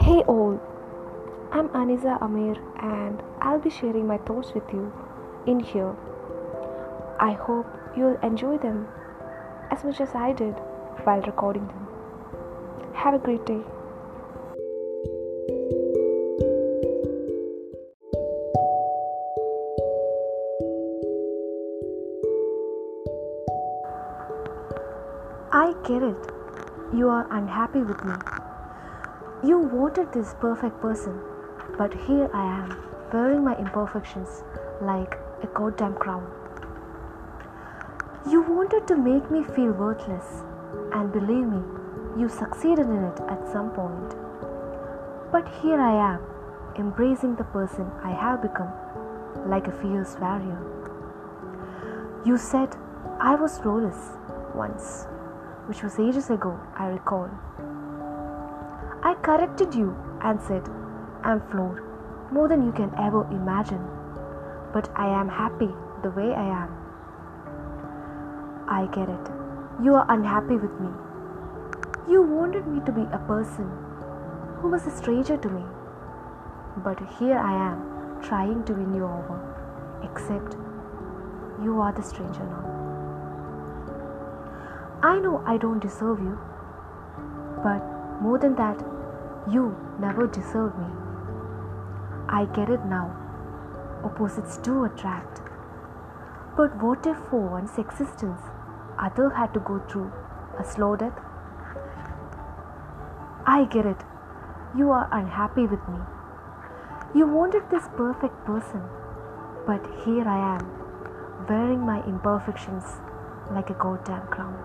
Hey all, I'm Aniza Amir and I'll be sharing my thoughts with you in here. I hope you'll enjoy them as much as I did while recording them. Have a great day. I get it. You are unhappy with me. You wanted this perfect person, but here I am, wearing my imperfections like a goddamn crown. You wanted to make me feel worthless, and believe me, you succeeded in it at some point. But here I am, embracing the person I have become, like a fierce warrior. You said I was flawless once which was ages ago, I recall. I corrected you and said, I'm flawed, more than you can ever imagine, but I am happy the way I am. I get it. You are unhappy with me. You wanted me to be a person who was a stranger to me, but here I am trying to win you over, except you are the stranger now. I know I don't deserve you, but more than that, you never deserved me. I get it now. Opposites do attract. But what if for one's existence, other had to go through a slow death? I get it. You are unhappy with me. You wanted this perfect person, but here I am, wearing my imperfections like a goddamn crown.